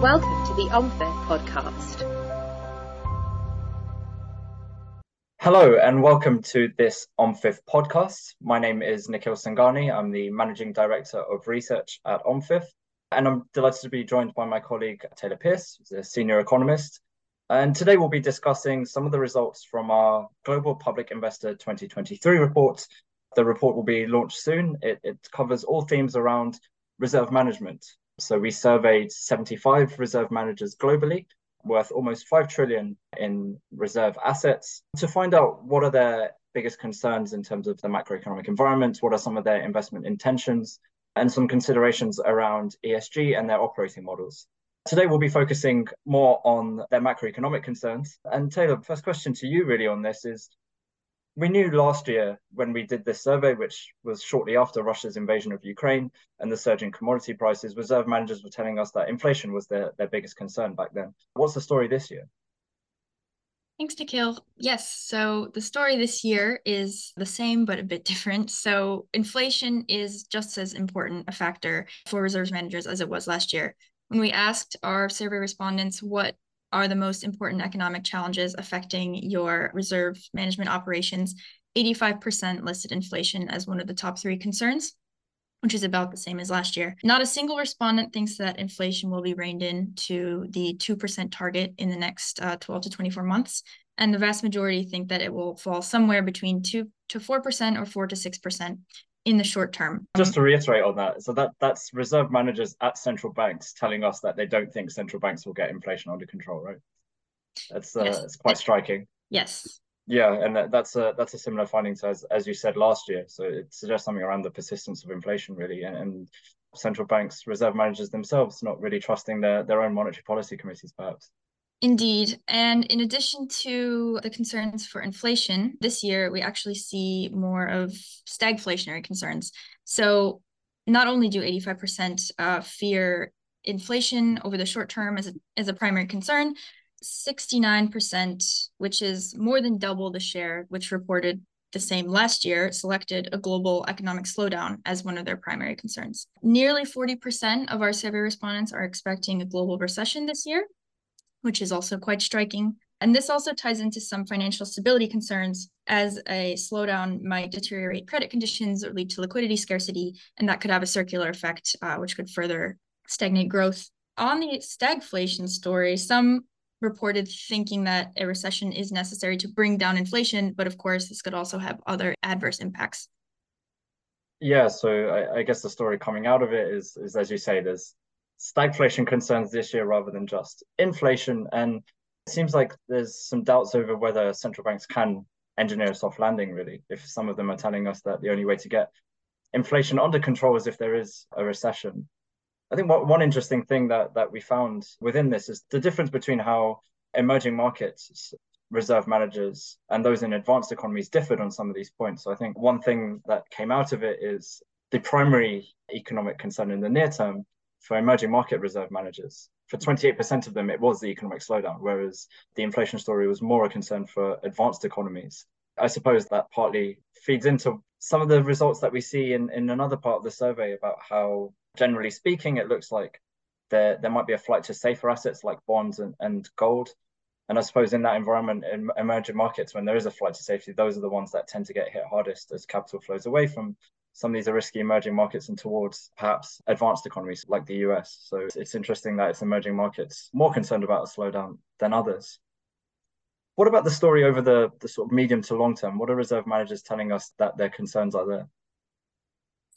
Welcome to the OMFIF podcast. Hello and welcome to this OMFIF podcast. My name is Nikhil Sanghani. I'm the Managing Director of Research at OMFIF, and I'm delighted to be joined by my colleague Taylor Pearce, who's a senior economist. And today we'll be discussing some of the results from our Global Public Investor 2023 report. The report will be launched soon. It, it covers all themes around reserve management, so we surveyed 75 reserve managers globally, worth almost 5 trillion in reserve assets to find out what are their biggest concerns in terms of the macroeconomic environment, what are some of their investment intentions, and some considerations around ESG and their operating models. Today, we'll be focusing more on their macroeconomic concerns. And Taylor, first question to you really on this is we knew last year when we did this survey, which was shortly after Russia's invasion of Ukraine and the surge in commodity prices, reserve managers were telling us that inflation was their, their biggest concern back then. What's the story this year? Thanks, Nikhil. Yes, so the story this year is the same but a bit different. So inflation is just as important a factor for reserves managers as it was last year. When we asked our survey respondents what are the most important economic challenges affecting your reserve management operations. 85% listed inflation as one of the top three concerns, which is about the same as last year. Not a single respondent thinks that inflation will be reined in to the 2% target in the next uh, 12 to 24 months. And the vast majority think that it will fall somewhere between 2 to 4% or 4 to 6% in the short term. Just to reiterate on that, so that that's reserve managers at central banks telling us that they don't think central banks will get inflation under control, right? That's uh, yes. it's quite striking. Yes. Yeah, and that, that's a that's a similar finding to as as you said last year. So it suggests something around the persistence of inflation, really, and, and central banks, reserve managers themselves, not really trusting their their own monetary policy committees, perhaps. Indeed. And in addition to the concerns for inflation, this year we actually see more of stagflationary concerns. So not only do 85% uh, fear inflation over the short term as a, as a primary concern, 69%, which is more than double the share which reported the same last year, selected a global economic slowdown as one of their primary concerns. Nearly 40% of our survey respondents are expecting a global recession this year, which is also quite striking. And this also ties into some financial stability concerns as a slowdown might deteriorate credit conditions or lead to liquidity scarcity, and that could have a circular effect, uh, which could further stagnate growth. On the stagflation story, some reported thinking that a recession is necessary to bring down inflation, but of course, this could also have other adverse impacts. Yeah, so I, I guess the story coming out of it is, is as you say, there's stagflation concerns this year rather than just inflation. And it seems like there's some doubts over whether central banks can engineer a soft landing, really, if some of them are telling us that the only way to get inflation under control is if there is a recession. I think what, one interesting thing that, that we found within this is the difference between how emerging markets reserve managers and those in advanced economies differed on some of these points. So I think one thing that came out of it is the primary economic concern in the near term for emerging market reserve managers. For 28% of them, it was the economic slowdown, whereas the inflation story was more a concern for advanced economies. I suppose that partly feeds into some of the results that we see in, in another part of the survey about how, generally speaking, it looks like there, there might be a flight to safer assets like bonds and, and gold. And I suppose in that environment, in emerging markets, when there is a flight to safety, those are the ones that tend to get hit hardest as capital flows away from some of these are risky emerging markets and towards perhaps advanced economies like the US. So it's interesting that it's emerging markets more concerned about a slowdown than others. What about the story over the, the sort of medium to long term? What are reserve managers telling us that their concerns are there?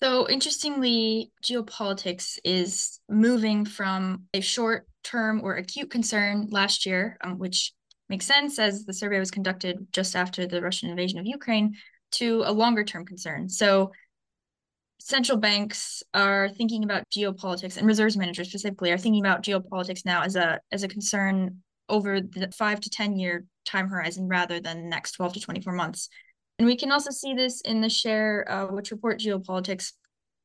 So, interestingly, geopolitics is moving from a short term or acute concern last year, um, which makes sense as the survey was conducted just after the Russian invasion of Ukraine, to a longer term concern. So, central banks are thinking about geopolitics and reserves managers specifically are thinking about geopolitics now as a as a concern over the five to 10 year time horizon rather than the next 12 to 24 months. And we can also see this in the share uh, which report geopolitics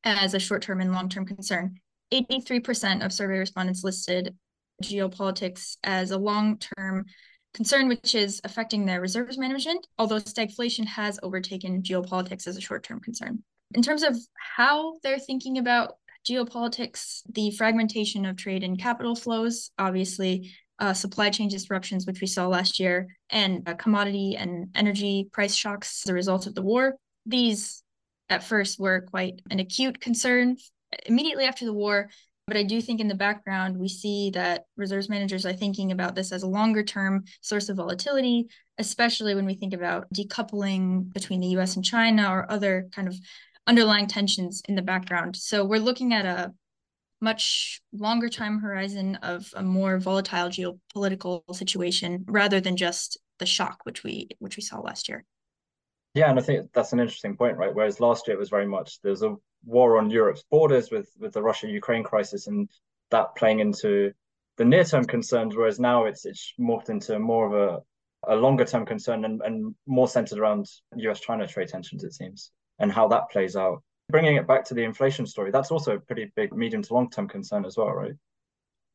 as a short term and long term concern. 83% of survey respondents listed geopolitics as a long term concern, which is affecting their reserves management, although stagflation has overtaken geopolitics as a short term concern in terms of how they're thinking about geopolitics, the fragmentation of trade and capital flows, obviously, uh, supply chain disruptions, which we saw last year, and uh, commodity and energy price shocks as a result of the war. These, at first, were quite an acute concern immediately after the war. But I do think in the background, we see that reserves managers are thinking about this as a longer term source of volatility, especially when we think about decoupling between the US and China or other kind of underlying tensions in the background. So we're looking at a much longer time horizon of a more volatile geopolitical situation rather than just the shock which we which we saw last year. Yeah, and I think that's an interesting point, right? Whereas last year it was very much there's a war on Europe's borders with with the Russia-Ukraine crisis and that playing into the near-term concerns, whereas now it's it's morphed into more of a, a longer-term concern and, and more centered around US-China trade tensions, it seems, and how that plays out bringing it back to the inflation story, that's also a pretty big medium to long term concern as well, right?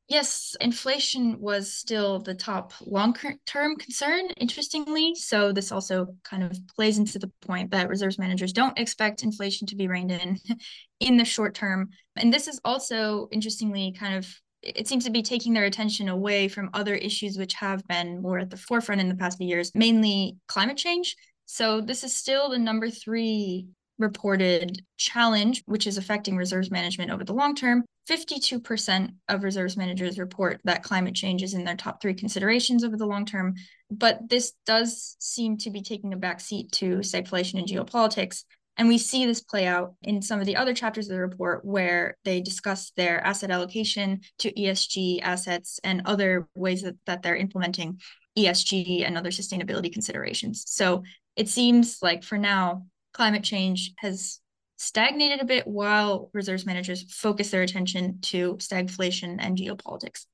Yes, inflation was still the top long term concern, interestingly. So, this also kind of plays into the point that reserves managers don't expect inflation to be reined in in the short term. And this is also, interestingly, kind of it seems to be taking their attention away from other issues which have been more at the forefront in the past few years, mainly climate change. So, this is still the number three reported challenge, which is affecting reserves management over the long term. 52% of reserves managers report that climate change is in their top three considerations over the long term. But this does seem to be taking a backseat to stagflation and geopolitics. And we see this play out in some of the other chapters of the report where they discuss their asset allocation to ESG assets and other ways that, that they're implementing ESG and other sustainability considerations. So it seems like for now, climate change has stagnated a bit while reserves managers focus their attention to stagflation and geopolitics.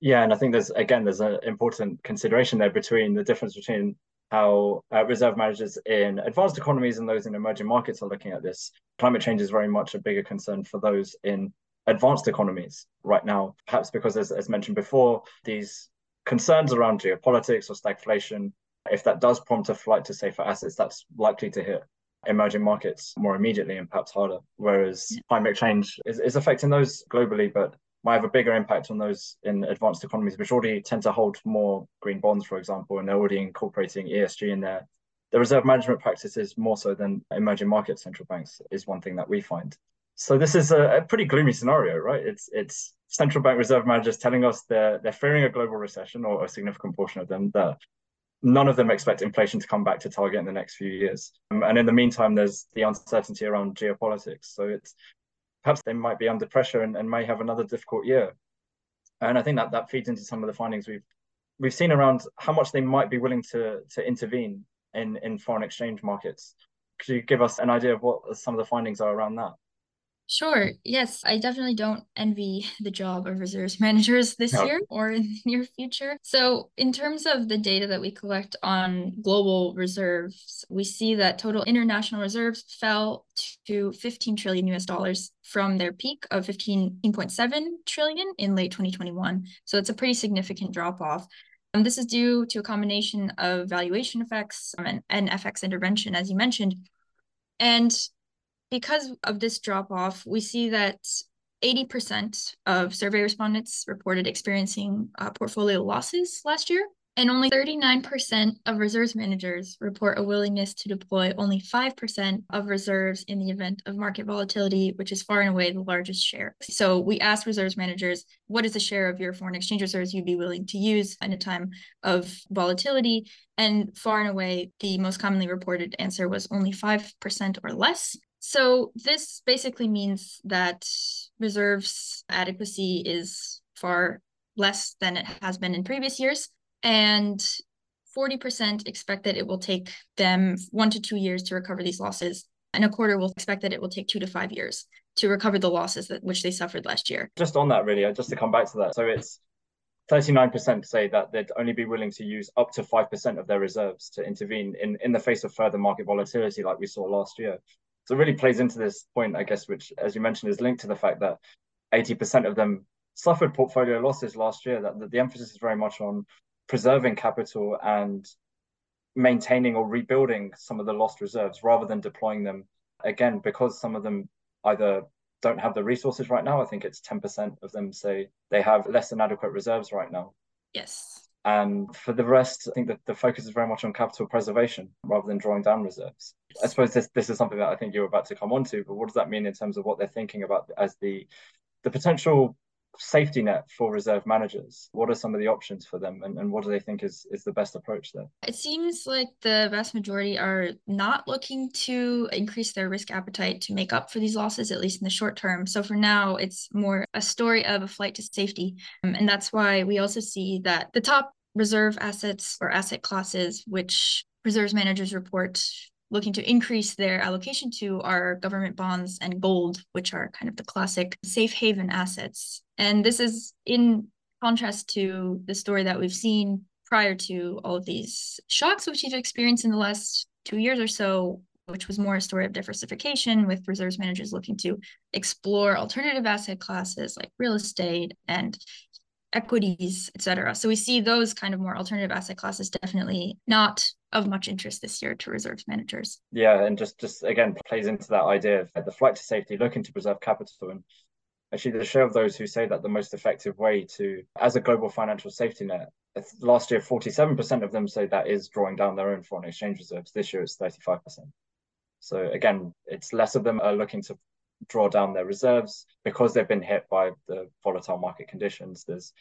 Yeah, and I think there's again there's an important consideration there between the difference between how uh, reserve managers in advanced economies and those in emerging markets are looking at this. Climate change is very much a bigger concern for those in advanced economies right now, perhaps because, as, as mentioned before, these concerns around geopolitics or stagflation if that does prompt a flight to safer assets, that's likely to hit emerging markets more immediately and perhaps harder. Whereas climate change is, is affecting those globally, but might have a bigger impact on those in advanced economies, which already tend to hold more green bonds, for example, and they're already incorporating ESG in there. The reserve management practices more so than emerging market central banks is one thing that we find. So this is a, a pretty gloomy scenario, right? It's it's central bank reserve managers telling us they're they're fearing a global recession or a significant portion of them that none of them expect inflation to come back to target in the next few years. Um, and in the meantime, there's the uncertainty around geopolitics. So it's perhaps they might be under pressure and, and may have another difficult year. And I think that that feeds into some of the findings we've we've seen around how much they might be willing to to intervene in in foreign exchange markets. Could you give us an idea of what some of the findings are around that? Sure. Yes, I definitely don't envy the job of reserves managers this no. year or in the near future. So, in terms of the data that we collect on global reserves, we see that total international reserves fell to 15 trillion US dollars from their peak of 15.7 trillion in late 2021. So, it's a pretty significant drop off. Um, this is due to a combination of valuation effects and, and FX intervention, as you mentioned. And because of this drop off, we see that 80% of survey respondents reported experiencing uh, portfolio losses last year, and only 39% of reserves managers report a willingness to deploy only 5% of reserves in the event of market volatility, which is far and away the largest share. So we asked reserves managers, what is the share of your foreign exchange reserves you'd be willing to use in a time of volatility? And far and away, the most commonly reported answer was only 5% or less. So this basically means that reserves adequacy is far less than it has been in previous years. And 40% expect that it will take them one to two years to recover these losses. And a quarter will expect that it will take two to five years to recover the losses that which they suffered last year. Just on that, really, uh, just to come back to that. So it's 39% say that they'd only be willing to use up to 5% of their reserves to intervene in, in the face of further market volatility like we saw last year. So it really plays into this point, I guess, which, as you mentioned, is linked to the fact that 80% of them suffered portfolio losses last year. That, that the emphasis is very much on preserving capital and maintaining or rebuilding some of the lost reserves rather than deploying them again, because some of them either don't have the resources right now. I think it's 10% of them say they have less than adequate reserves right now. Yes. And for the rest, I think that the focus is very much on capital preservation rather than drawing down reserves. I suppose this this is something that I think you're about to come on to, but what does that mean in terms of what they're thinking about as the the potential safety net for reserve managers? What are some of the options for them and, and what do they think is, is the best approach there? It seems like the vast majority are not looking to increase their risk appetite to make up for these losses, at least in the short term. So for now, it's more a story of a flight to safety. Um, and that's why we also see that the top reserve assets or asset classes, which reserves managers report looking to increase their allocation to are government bonds and gold, which are kind of the classic safe haven assets. And this is in contrast to the story that we've seen prior to all of these shocks, which we've experienced in the last two years or so, which was more a story of diversification with reserves managers looking to explore alternative asset classes like real estate and equities, et cetera. So we see those kind of more alternative asset classes definitely not of much interest this year to reserves managers. Yeah, and just just again plays into that idea of the flight to safety, looking to preserve capital and actually the share of those who say that the most effective way to as a global financial safety net last year 47% of them say that is drawing down their own foreign exchange reserves this year it's 35% so again it's less of them are looking to draw down their reserves because they've been hit by the volatile market conditions. There's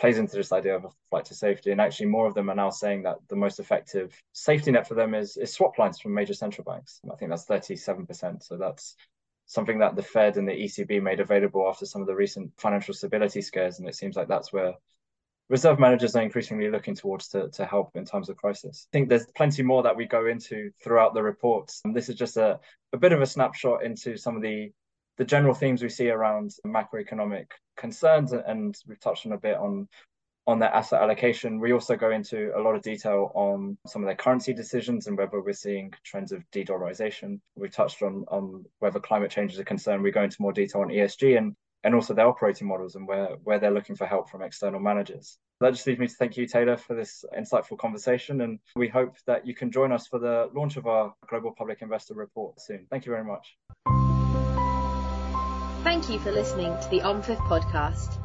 plays into this idea of a flight to safety. And actually, more of them are now saying that the most effective safety net for them is, is swap lines from major central banks. I think that's 37%. So that's something that the Fed and the ECB made available after some of the recent financial stability scares. And it seems like that's where reserve managers are increasingly looking towards to, to help in times of crisis. I think there's plenty more that we go into throughout the reports. And this is just a, a bit of a snapshot into some of the the general themes we see around macroeconomic concerns, and we've touched on a bit on on their asset allocation. We also go into a lot of detail on some of their currency decisions and whether we're seeing trends of de-dollarization. We touched on on whether climate change is a concern. We go into more detail on ESG and and also their operating models and where where they're looking for help from external managers. That just leaves me to thank you, Taylor, for this insightful conversation. And we hope that you can join us for the launch of our Global Public Investor Report soon. Thank you very much. Thank you for listening to the OMFIF podcast.